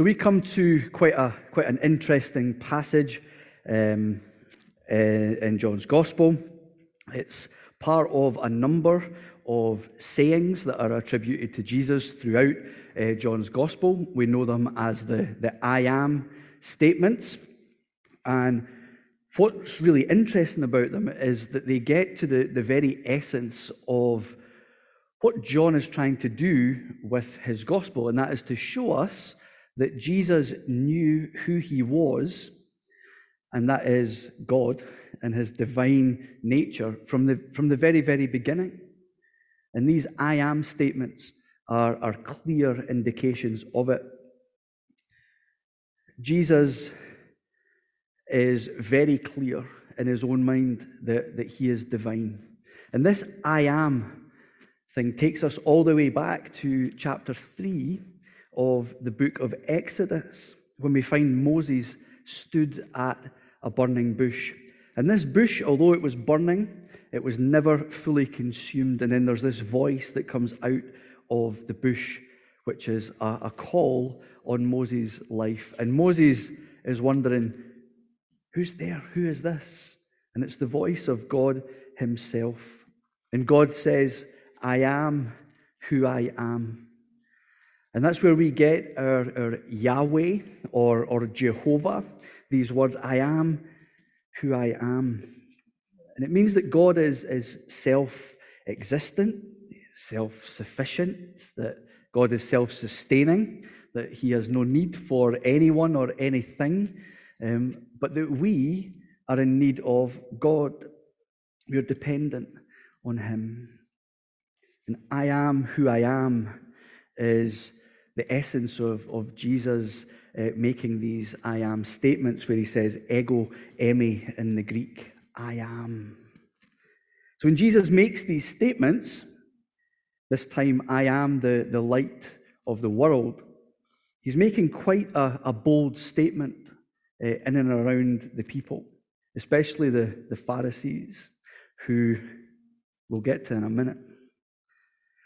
So we come to quite a quite an interesting passage um, uh, in John's Gospel. It's part of a number of sayings that are attributed to Jesus throughout uh, John's Gospel. We know them as the the I am statements, and what's really interesting about them is that they get to the, the very essence of what John is trying to do with his gospel, and that is to show us that Jesus knew who he was, and that is God and his divine nature from the, from the very, very beginning. And these I am statements are, are clear indications of it. Jesus is very clear in his own mind that, that he is divine. And this I am thing takes us all the way back to chapter 3 of the book of Exodus, when we find Moses stood at a burning bush. And this bush, although it was burning, it was never fully consumed. And then there's this voice that comes out of the bush, which is a, a call on Moses' life. And Moses is wondering, Who's there? Who is this? And it's the voice of God Himself. And God says, I am who I am. And that's where we get our, our Yahweh or, or Jehovah, these words, I am who I am. And it means that God is, is self existent, self sufficient, that God is self sustaining, that He has no need for anyone or anything, um, but that we are in need of God. We are dependent on Him. And I am who I am is the essence of, of Jesus uh, making these I am statements where he says, ego eimi in the Greek, I am. So when Jesus makes these statements, this time, I am the, the light of the world, he's making quite a, a bold statement uh, in and around the people, especially the, the Pharisees, who we'll get to in a minute.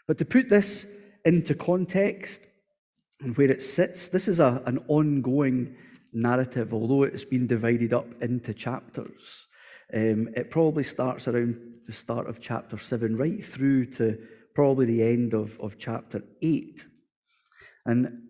But to put this into context and where it sits, this is a, an ongoing narrative, although it's been divided up into chapters. Um, it probably starts around the start of chapter 7, right through to probably the end of, of chapter 8. And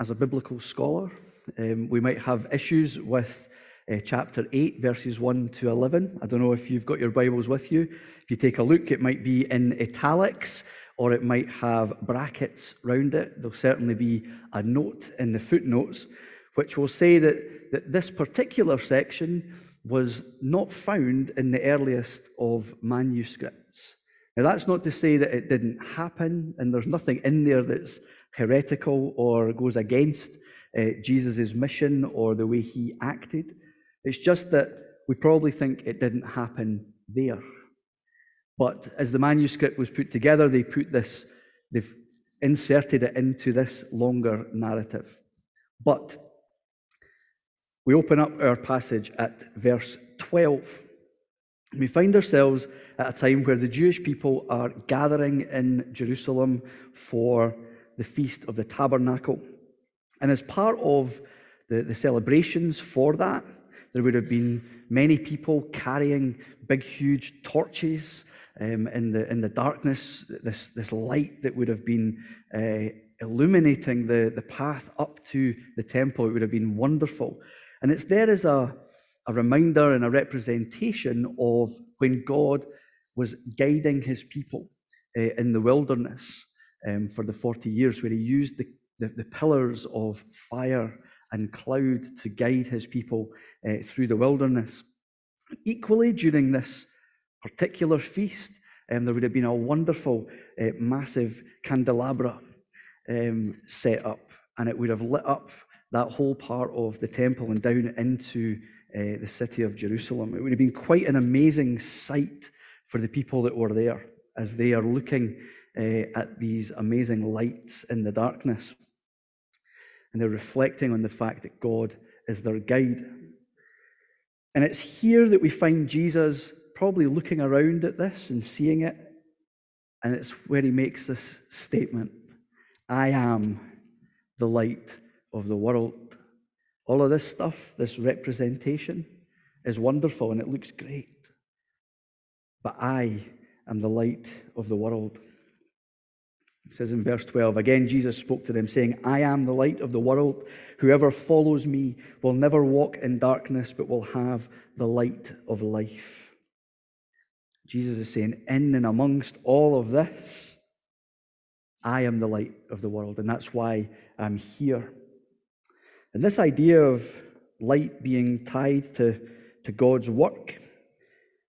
as a biblical scholar, um, we might have issues with uh, chapter 8, verses 1 to 11. I don't know if you've got your Bibles with you. If you take a look, it might be in italics or it might have brackets round it. There'll certainly be a note in the footnotes which will say that, that this particular section was not found in the earliest of manuscripts. Now, that's not to say that it didn't happen, and there's nothing in there that's heretical or goes against uh, Jesus' mission or the way he acted. It's just that we probably think it didn't happen there. But as the manuscript was put together, they put this, they've inserted it into this longer narrative. But we open up our passage at verse 12. We find ourselves at a time where the Jewish people are gathering in Jerusalem for the Feast of the Tabernacle. And as part of the, the celebrations for that, there would have been many people carrying big, huge torches um, in, the, in the darkness, this, this light that would have been uh, illuminating the, the path up to the temple. It would have been wonderful. And it's there as a, a reminder and a representation of when God was guiding his people uh, in the wilderness um, for the 40 years, where he used the, the, the, pillars of fire and cloud to guide his people uh, through the wilderness. Equally, during this particular feast, um, there would have been a wonderful, uh, massive candelabra um, set up, and it would have lit up that whole part of the temple and down into uh, the city of Jerusalem. It would have been quite an amazing sight for the people that were there as they are looking uh, at these amazing lights in the darkness. And they're reflecting on the fact that God is their guide. And it's here that we find Jesus probably looking around at this and seeing it. And it's where he makes this statement I am the light of the world. All of this stuff, this representation, is wonderful and it looks great. But I am the light of the world. It says in verse 12, again, Jesus spoke to them, saying, I am the light of the world. Whoever follows me will never walk in darkness, but will have the light of life. Jesus is saying, in and amongst all of this, I am the light of the world, and that's why I'm here. And this idea of light being tied to, to God's work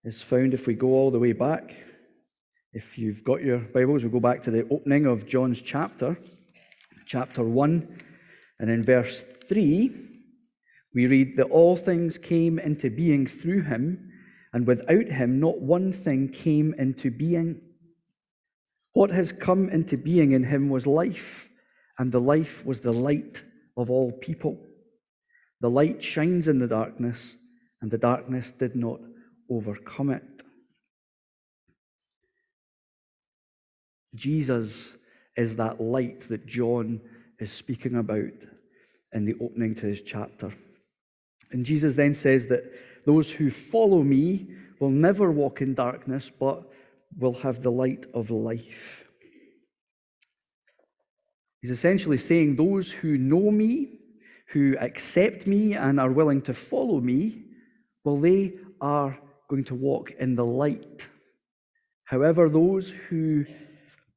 is found if we go all the way back. If you've got your Bibles, we go back to the opening of John's chapter, chapter 1, and in verse 3, we read that all things came into being through him, and without him, not one thing came into being. What has come into being in him was life, and the life was the light of all people. The light shines in the darkness, and the darkness did not overcome it. Jesus is that light that John is speaking about in the opening to his chapter. And Jesus then says that those who follow me will never walk in darkness, but will have the light of life. He's essentially saying those who know me, who accept me, and are willing to follow me, well, they are going to walk in the light. However, those who,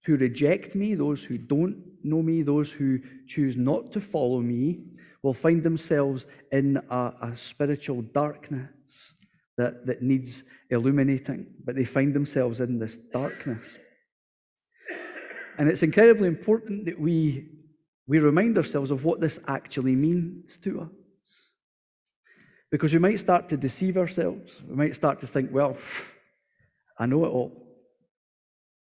who reject me, those who don't know me, those who choose not to follow me, will find themselves in a, a spiritual darkness that, that needs illuminating, but they find themselves in this darkness. And it's incredibly important that we, we remind ourselves of what this actually means to us. Because we might start to deceive ourselves. We might start to think, well, I know it all.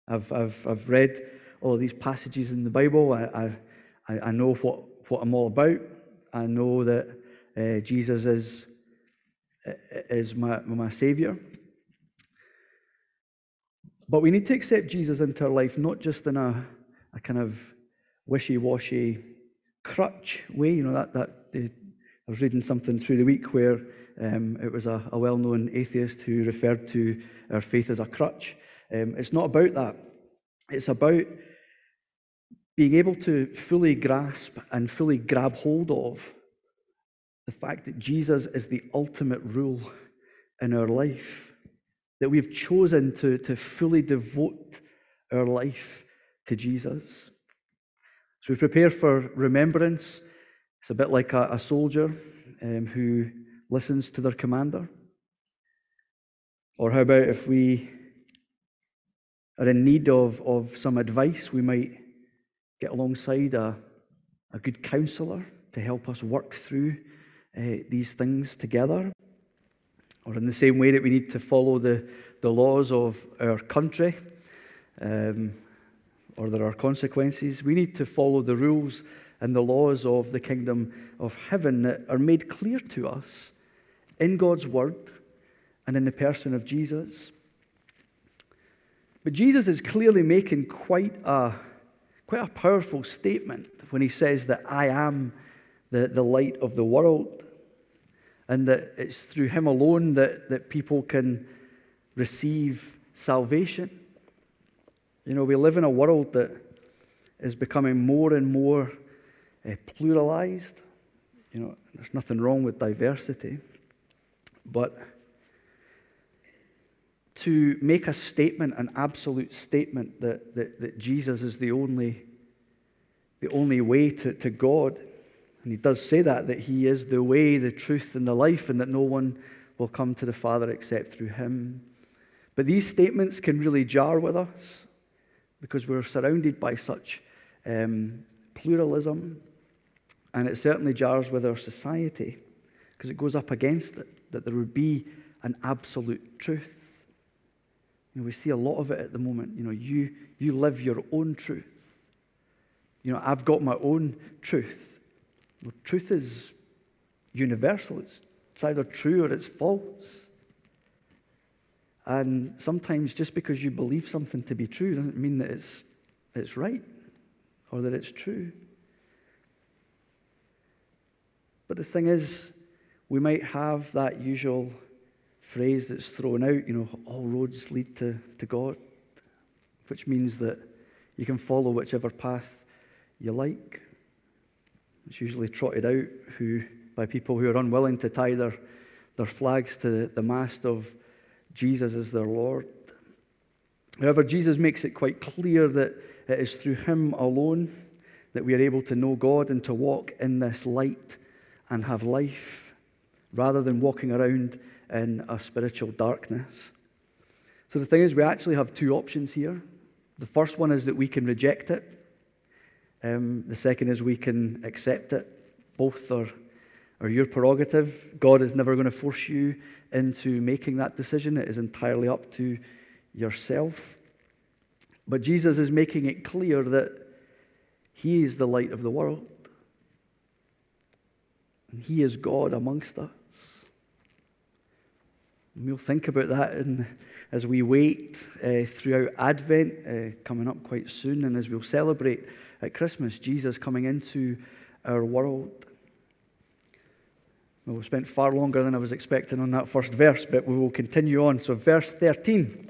I've, I've, I've read all of these passages in the Bible. I, I, I know what, what I'm all about. I know that uh, Jesus is, is my, my Savior. But we need to accept Jesus into our life, not just in a, a kind of wishy washy crutch way. You know, that, that I was reading something through the week where um, it was a, a well known atheist who referred to our faith as a crutch. Um, it's not about that, it's about being able to fully grasp and fully grab hold of the fact that Jesus is the ultimate rule in our life, that we've chosen to, to fully devote our life to Jesus. So we prepare for remembrance. It's a bit like a, a soldier um, who listens to their commander. Or how about if we are in need of, of some advice, we might get alongside a, a good counselor to help us work through uh, these things together. Or in the same way that we need to follow the, the laws of our country, um, or there are consequences, we need to follow the rules and the laws of the kingdom of heaven that are made clear to us in God's word and in the person of Jesus. But Jesus is clearly making quite a, quite a powerful statement when he says that I am the, the light of the world and that it's through him alone that, that people can receive salvation. You know, we live in a world that is becoming more and more uh, pluralized. You know, there's nothing wrong with diversity. But to make a statement, an absolute statement that, that, that Jesus is the only, the only way to, to God, and he does say that, that he is the way, the truth, and the life, and that no one will come to the Father except through him. But these statements can really jar with us because we're surrounded by such um, pluralism, and it certainly jars with our society because it goes up against it that there would be an absolute truth. We see a lot of it at the moment. You know, you, you live your own truth. You know, I've got my own truth. Well, truth is universal. It's, it's either true or it's false. And sometimes just because you believe something to be true doesn't mean that it's, it's right or that it's true. But the thing is, we might have that usual phrase that's thrown out, you know, all roads lead to, to God, which means that you can follow whichever path you like. It's usually trotted out who, by people who are unwilling to tie their, their flags to the mast of Jesus as their Lord. However, Jesus makes it quite clear that it is through Him alone that we are able to know God and to walk in this light and have life rather than walking around in a spiritual darkness. So the thing is, we actually have two options here. The first one is that we can reject it, um, the second is we can accept it. Both are, are your prerogative. God is never going to force you into making that decision, it is entirely up to yourself. But Jesus is making it clear that He is the light of the world. And He is God amongst us. And we'll think about that in, as we wait uh, throughout Advent, uh, coming up quite soon, and as we'll celebrate at Christmas Jesus coming into our world. Well, we spent far longer than I was expecting on that first verse, but we will continue on. So, verse 13.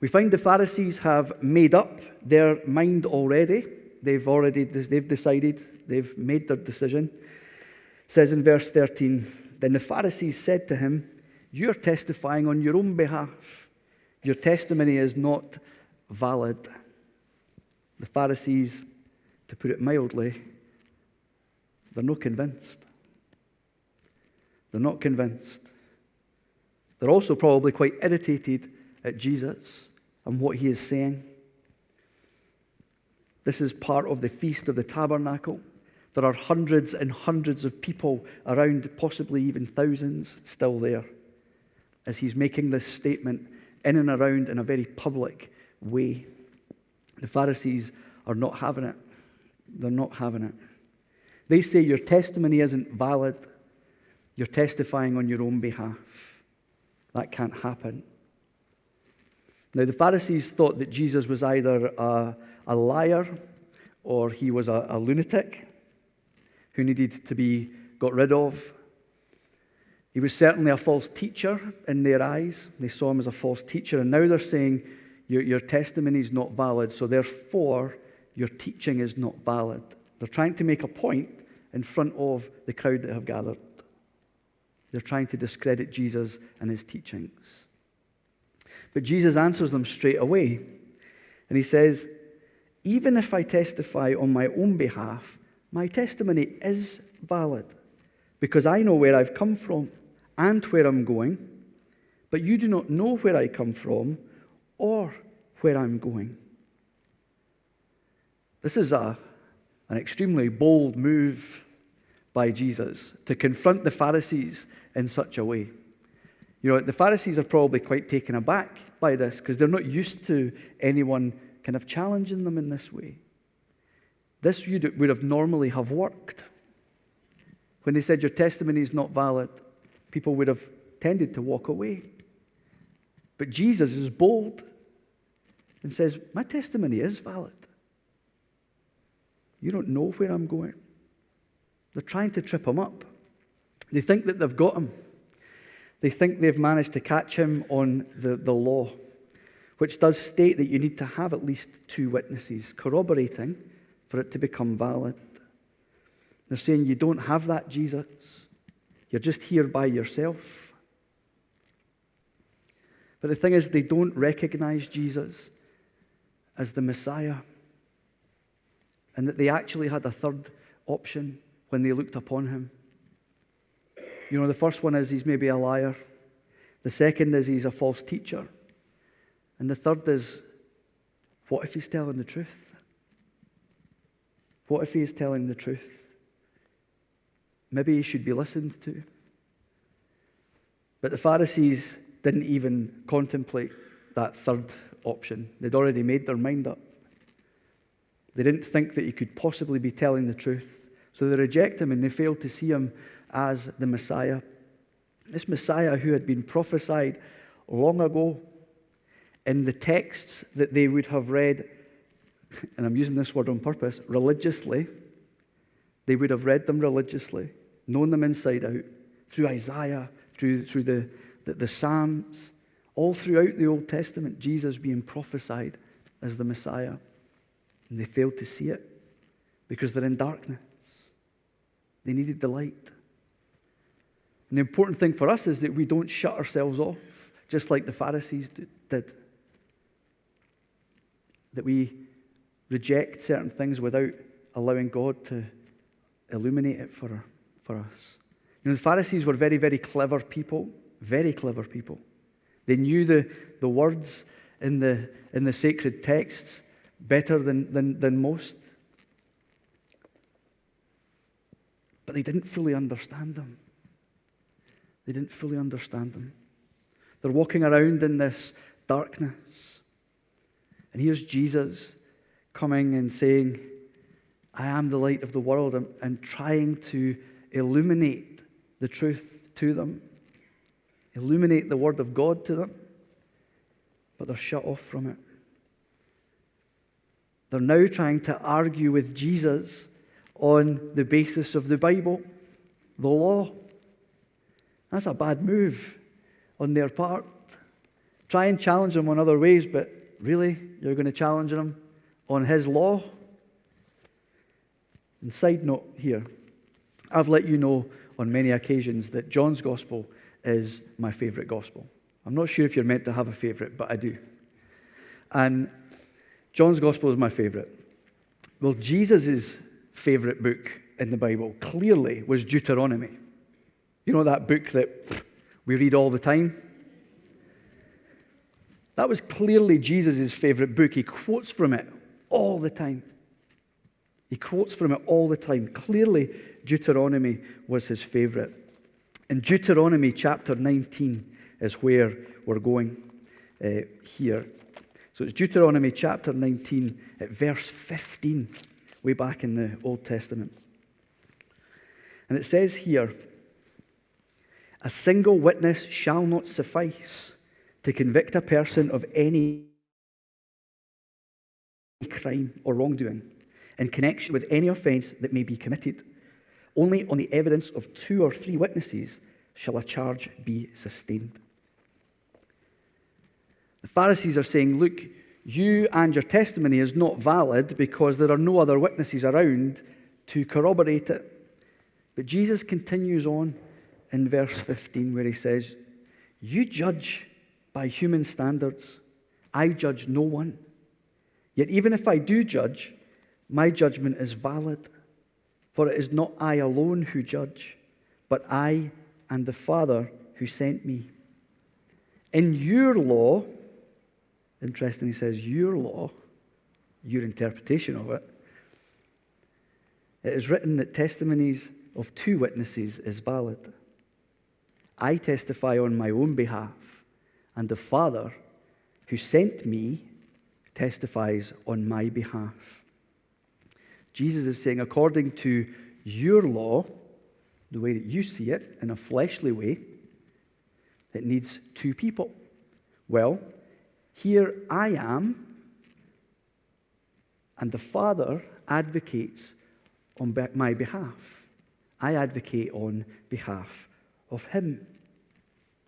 We find the Pharisees have made up their mind already. They've already they've decided, they've made their decision. It says in verse 13, Then the Pharisees said to him, You're testifying on your own behalf. Your testimony is not valid. The Pharisees, to put it mildly, they're not convinced. They're not convinced. They're also probably quite irritated at Jesus and what he is saying. This is part of the Feast of the Tabernacle. There are hundreds and hundreds of people around, possibly even thousands, still there, as he's making this statement in and around in a very public way. The Pharisees are not having it. They're not having it. They say your testimony isn't valid. You're testifying on your own behalf. That can't happen. Now, the Pharisees thought that Jesus was either a, a liar or he was a, a lunatic who needed to be got rid of. He was certainly a false teacher in their eyes. They saw him as a false teacher, and now they're saying, Your, your testimony is not valid, so therefore your teaching is not valid. They're trying to make a point in front of the crowd that have gathered. They're trying to discredit Jesus and his teachings. But Jesus answers them straight away. And he says, Even if I testify on my own behalf, my testimony is valid because I know where I've come from and where I'm going, but you do not know where I come from or where I'm going. This is a, an extremely bold move by Jesus to confront the Pharisees in such a way. You know, the Pharisees are probably quite taken aback by this because they're not used to anyone kind of challenging them in this way. This would have normally have worked. When they said your testimony is not valid, people would have tended to walk away. But Jesus is bold and says, My testimony is valid. You don't know where I'm going. They're trying to trip him up. They think that they've got him. They think they've managed to catch him on the, the law, which does state that you need to have at least two witnesses corroborating for it to become valid. They're saying you don't have that, Jesus. You're just here by yourself. But the thing is, they don't recognize Jesus as the Messiah, and that they actually had a third option when they looked upon him. You know, the first one is he's maybe a liar. The second is he's a false teacher. And the third is what if he's telling the truth? What if he is telling the truth? Maybe he should be listened to. But the Pharisees didn't even contemplate that third option. They'd already made their mind up. They didn't think that he could possibly be telling the truth. So they reject him and they fail to see him as the Messiah. This Messiah who had been prophesied long ago in the texts that they would have read, and I'm using this word on purpose, religiously. They would have read them religiously, known them inside out, through Isaiah, through, through the, the, the Psalms, all throughout the Old Testament, Jesus being prophesied as the Messiah. And they failed to see it because they're in darkness. They needed the light. And the important thing for us is that we don't shut ourselves off, just like the Pharisees did. That we reject certain things without allowing God to illuminate it for, for us. You know, the Pharisees were very, very clever people, very clever people. They knew the, the words in the, in the sacred texts better than, than, than most. But they didn't fully understand them. They didn't fully understand them. They're walking around in this darkness. And here's Jesus coming and saying, I am the light of the world, and, and trying to illuminate the truth to them, illuminate the Word of God to them, but they're shut off from it. They're now trying to argue with Jesus on the basis of the Bible, the law. That's a bad move on their part. Try and challenge him on other ways, but really, you're going to challenge him on his law? And side note here, I've let you know on many occasions that John's gospel is my favorite gospel. I'm not sure if you're meant to have a favorite, but I do. And John's gospel is my favorite. Well, Jesus' favorite book in the Bible clearly was Deuteronomy. You know that book that we read all the time? That was clearly Jesus' favorite book. He quotes from it all the time. He quotes from it all the time. Clearly, Deuteronomy was his favorite. In Deuteronomy chapter 19 is where we're going uh, here. So it's Deuteronomy chapter 19 at verse 15, way back in the Old Testament. And it says here, a single witness shall not suffice to convict a person of any crime or wrongdoing in connection with any offense that may be committed. Only on the evidence of two or three witnesses shall a charge be sustained. The Pharisees are saying, Look, you and your testimony is not valid because there are no other witnesses around to corroborate it. But Jesus continues on in verse 15 where he says, You judge by human standards. I judge no one. Yet even if I do judge, my judgment is valid. For it is not I alone who judge, but I and the Father who sent me. In your law, interesting, he says, your law, your interpretation of it, it is written that testimonies of two witnesses is valid. I testify on my own behalf, and the Father who sent me testifies on my behalf. Jesus is saying, according to your law, the way that you see it, in a fleshly way, it needs two people. Well, here I am, and the Father advocates on my behalf. I advocate on behalf of Him.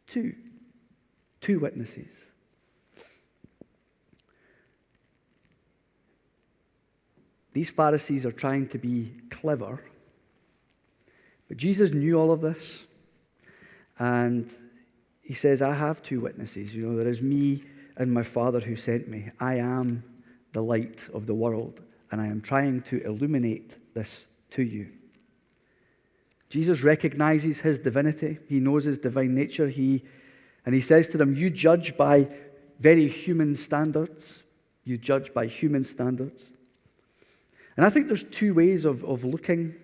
Two. Two witnesses. These Pharisees are trying to be clever, but Jesus knew all of this. And he says, I have two witnesses. You know, there is me and my Father who sent me. I am the light of the world, and I am trying to illuminate this to you. Jesus recognizes his divinity. He knows his divine nature. He, and he says to them, You judge by very human standards. You judge by human standards. And I think there's two ways of, of looking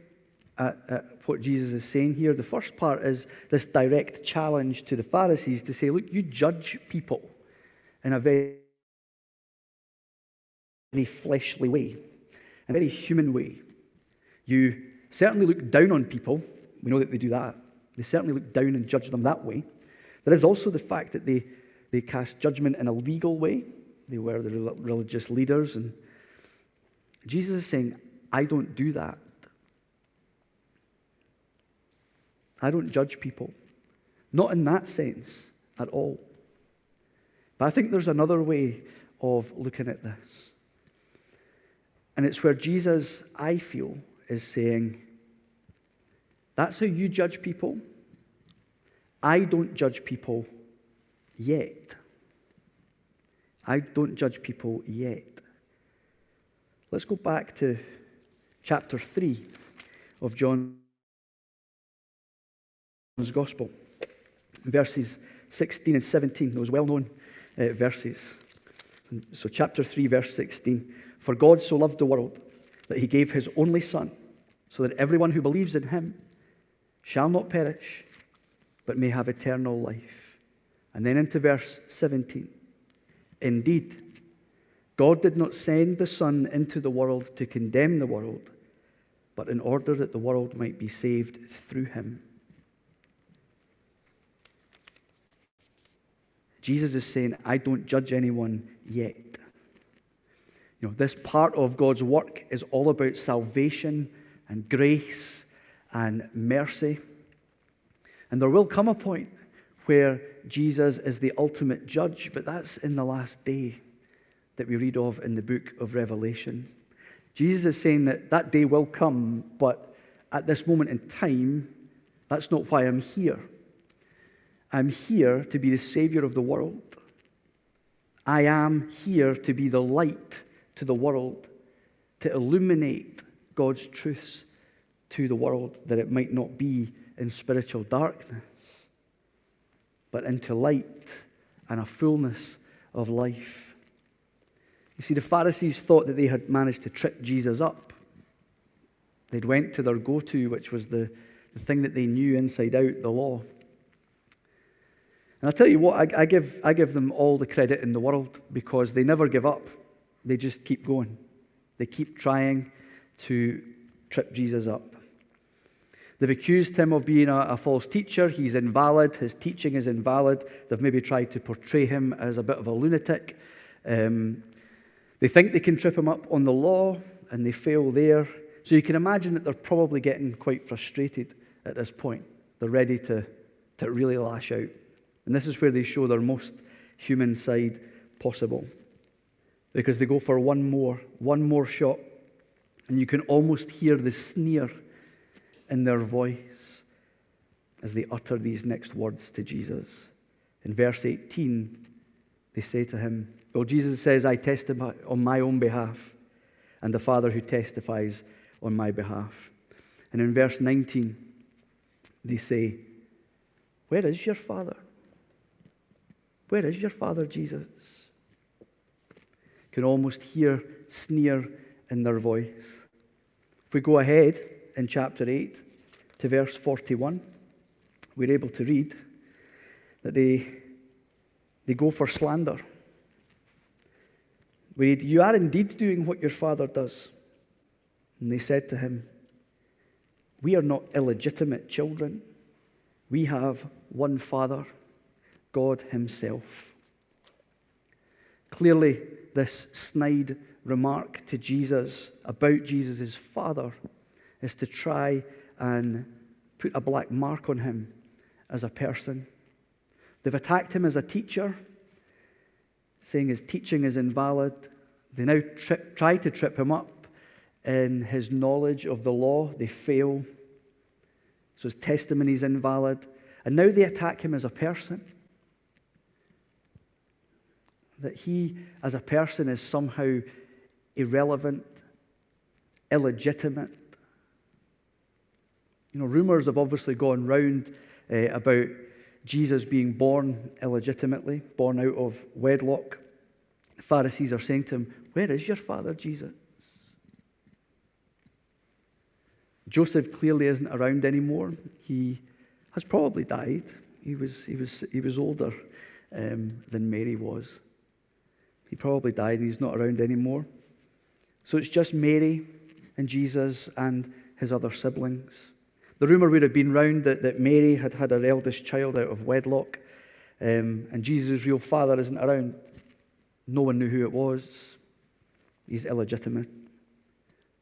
at, at what Jesus is saying here. The first part is this direct challenge to the Pharisees to say, look, you judge people in a very, very fleshly way, a very human way. You certainly look down on people. We know that they do that. They certainly look down and judge them that way. There is also the fact that they, they cast judgment in a legal way. They were the religious leaders. And Jesus is saying, I don't do that. I don't judge people. Not in that sense at all. But I think there's another way of looking at this. And it's where Jesus, I feel, is saying, That's how you judge people. I don't judge people yet. I don't judge people yet. Let's go back to chapter 3 of John's Gospel, verses 16 and 17, those well known uh, verses. So, chapter 3, verse 16 For God so loved the world that he gave his only Son, so that everyone who believes in him shall not perish, but may have eternal life. And then into verse 17 Indeed, God did not send the Son into the world to condemn the world, but in order that the world might be saved through him. Jesus is saying, I don't judge anyone yet. You know, this part of God's work is all about salvation and grace and mercy. And there will come a point where Jesus is the ultimate judge, but that's in the last day that we read of in the book of Revelation. Jesus is saying that that day will come, but at this moment in time, that's not why I'm here. I'm here to be the Savior of the world. I am here to be the light to the world, to illuminate God's truths to the world, that it might not be in spiritual darkness, but into light and a fullness of life. You see, the Pharisees thought that they had managed to trip Jesus up. They'd went to their go-to, which was the, the thing that they knew inside out, the law. And I'll tell you what, I, I, give, I give them all the credit in the world because they never give up. They just keep going. They keep trying to trip Jesus up. They've accused him of being a, a, false teacher. He's invalid. His teaching is invalid. They've maybe tried to portray him as a bit of a lunatic. Um, they think they can trip him up on the law and they fail there. So you can imagine that they're probably getting quite frustrated at this point. They're ready to, to really lash out. And this is where they show their most human side possible. Because they go for one more, one more shot. And you can almost hear the sneer in their voice as they utter these next words to Jesus. In verse 18, they say to him, Well, Jesus says, I testify on my own behalf, and the Father who testifies on my behalf. And in verse 19, they say, Where is your Father? Where is your Father, Jesus? You can almost hear sneer in their voice. If we go ahead in chapter 8 to verse 41, we're able to read that they they go for slander. We You are indeed doing what your father does. And they said to him, We are not illegitimate children. We have one Father, God Himself. Clearly, this snide remark to Jesus about Jesus' Father is to try and put a black mark on him as a person. They've attacked him as a teacher, saying his teaching is invalid. They now try to trip him up in his knowledge of the law. They fail. So his testimony is invalid. And now they attack him as a person. That he, as a person, is somehow irrelevant, illegitimate. You know, rumors have obviously gone round uh, about Jesus being born illegitimately, born out of wedlock. The Pharisees are saying to him, Where is your father, Jesus? Joseph clearly isn't around anymore. He has probably died. He was, he was, he was older um, than Mary was. He probably died and he's not around anymore. So it's just Mary and Jesus and his other siblings. The rumour would have been round that, that Mary had had her eldest child out of wedlock, um, and Jesus' real father isn't around. No one knew who it was. He's illegitimate.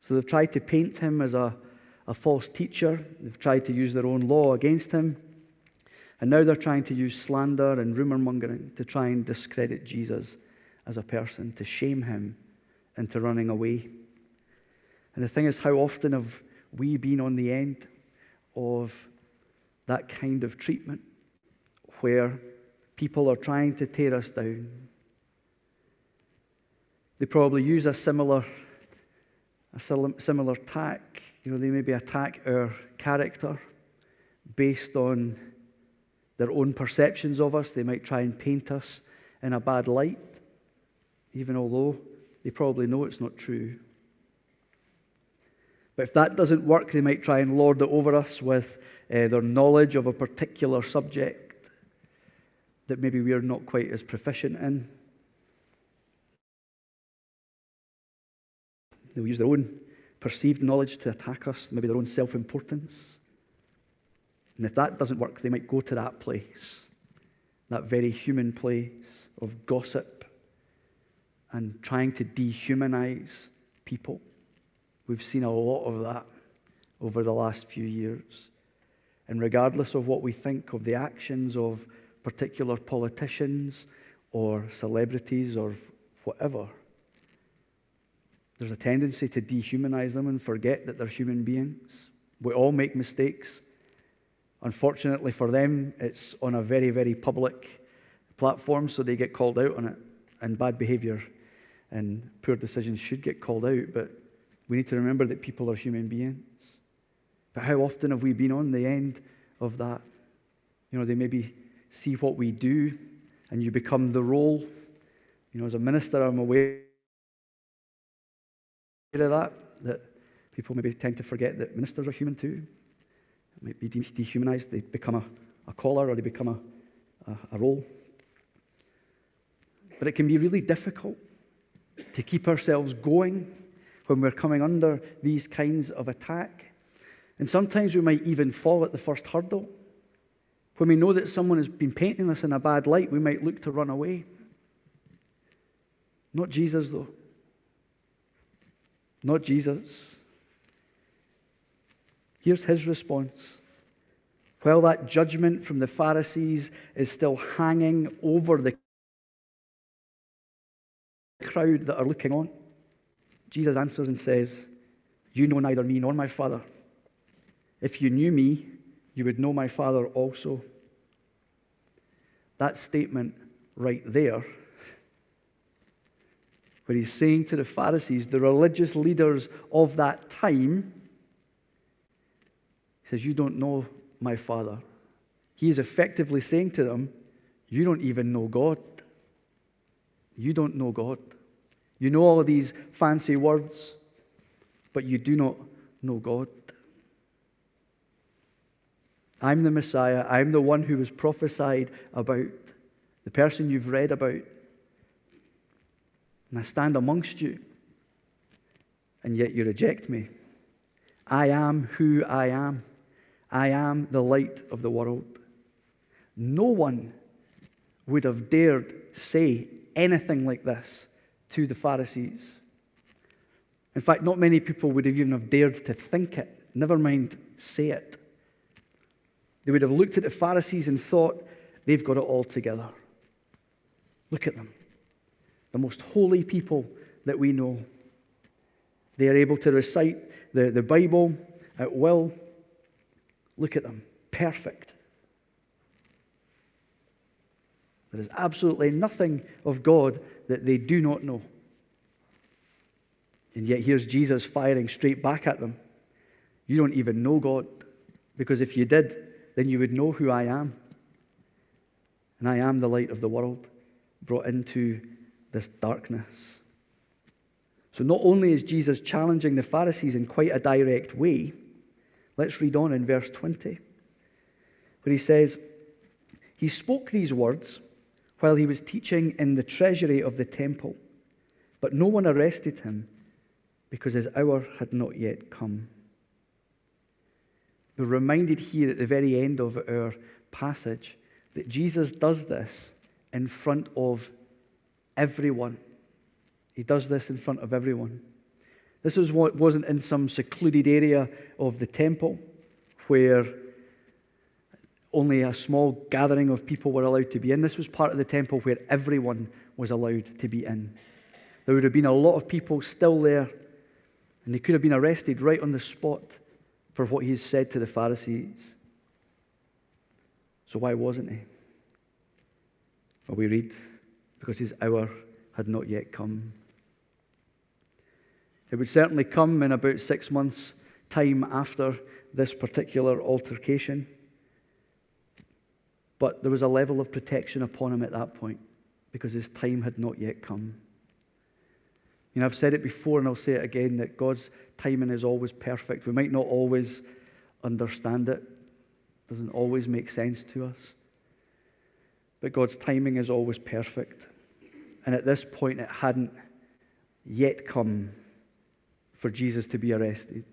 So they've tried to paint him as a, a false teacher. They've tried to use their own law against him. And now they're trying to use slander and rumour mongering to try and discredit Jesus as a person, to shame him into running away. And the thing is, how often have we been on the end of that kind of treatment where people are trying to tear us down? They probably use a similar, a similar tack. You know, they maybe attack our character based on their own perceptions of us. They might try and paint us in a bad light, even although they probably know it's not true. But if that doesn't work, they might try and lord it over us with uh, their knowledge of a particular subject that maybe we're not quite as proficient in. They'll use their own perceived knowledge to attack us, maybe their own self importance. And if that doesn't work, they might go to that place, that very human place of gossip and trying to dehumanize people. We've seen a lot of that over the last few years. And regardless of what we think of the actions of particular politicians or celebrities or whatever, there's a tendency to dehumanize them and forget that they're human beings. We all make mistakes. Unfortunately for them, it's on a very, very public platform, so they get called out on it. And bad behavior and poor decisions should get called out, but we need to remember that people are human beings. But how often have we been on the end of that? You know, they maybe see what we do and you become the role. You know, as a minister, I'm aware of that, that people maybe tend to forget that ministers are human too. It might be dehumanized, they become a, a collar or they become a, a, a role. But it can be really difficult to keep ourselves going when we're coming under these kinds of attack. And sometimes we might even fall at the first hurdle. When we know that someone has been painting us in a bad light, we might look to run away. Not Jesus, though. Not Jesus. Here's his response. While that judgment from the Pharisees is still hanging over the crowd that are looking on, Jesus answers and says, You know neither me nor my Father. If you knew me, you would know my Father also. That statement right there, where he's saying to the Pharisees, the religious leaders of that time, he says, You don't know my Father. He is effectively saying to them, You don't even know God. You don't know God. You know all of these fancy words, but you do not know God. I'm the Messiah. I'm the one who was prophesied about, the person you've read about. And I stand amongst you, and yet you reject me. I am who I am. I am the light of the world. No one would have dared say anything like this to the Pharisees. In fact, not many people would have even have dared to think it, never mind say it. They would have looked at the Pharisees and thought, they've got it all together. Look at them. The most holy people that we know. They are able to recite the, the Bible at will. Look at them. Perfect. There is absolutely nothing of God that they do not know. And yet here's Jesus firing straight back at them. You don't even know God, because if you did, then you would know who I am. and I am the light of the world, brought into this darkness. So, not only is Jesus challenging the Pharisees in quite a direct way, let's read on in verse 20, where he says, He spoke these words while he was teaching in the treasury of the temple, but no one arrested him because his hour had not yet come. We're reminded here at the very end of our passage that Jesus does this in front of everyone. He does this in front of everyone. This was what wasn't in some secluded area of the temple where only a small gathering of people were allowed to be in. This was part of the temple where everyone was allowed to be in. There would have been a lot of people still there, and they could have been arrested right on the spot for what he said to the Pharisees. So why wasn't he? Well, we read, because his hour had not yet come. It would certainly come in about six months' time after this particular altercation. But there was a level of protection upon him at that point because his time had not yet come. You know, I've said it before and I'll say it again that God's timing is always perfect. We might not always understand it, it doesn't always make sense to us. But God's timing is always perfect. And at this point, it hadn't yet come for Jesus to be arrested.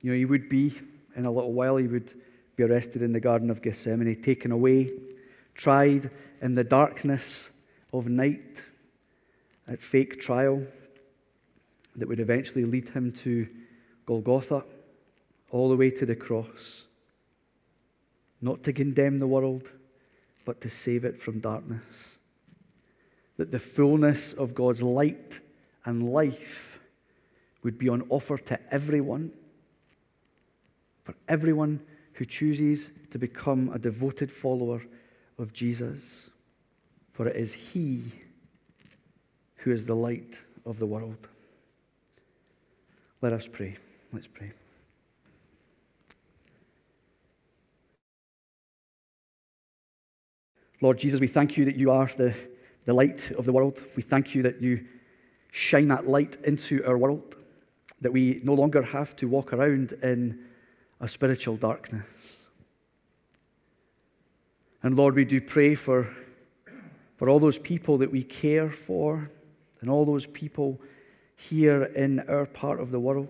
You know, he would be, in a little while, he would be arrested in the Garden of Gethsemane, taken away, tried in the darkness of night at fake trial that would eventually lead him to Golgotha, all the way to the cross. Not to condemn the world, but to save it from darkness. That the fullness of God's light and life would be on offer to everyone, for everyone who chooses to become a devoted follower of Jesus. For it is He who is the light of the world. Let us pray. Let's pray. Lord Jesus, we thank you that you are the, the light of the world. We thank you that you shine that light into our world, that we no longer have to walk around in a spiritual darkness. And Lord, we do pray for, for all those people that we care for and all those people here in our part of the world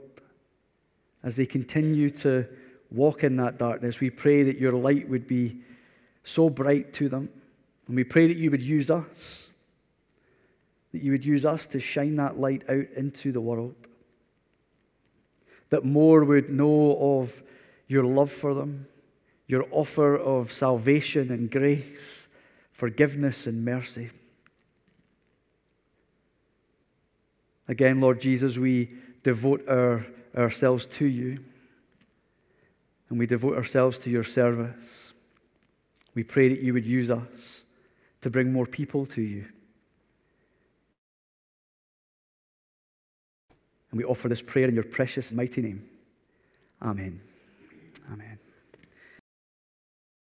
as they continue to walk in that darkness. We pray that your light would be so bright to them. And we pray that you would use us, that you would use us to shine that light out into the world. That more would know of your love for them, your offer of salvation and grace, forgiveness and mercy. Again, Lord Jesus, we devote our, ourselves to you and we devote ourselves to your service. We pray that you would use us to bring more people to you. And we offer this prayer in your precious, mighty name. Amen. Amen.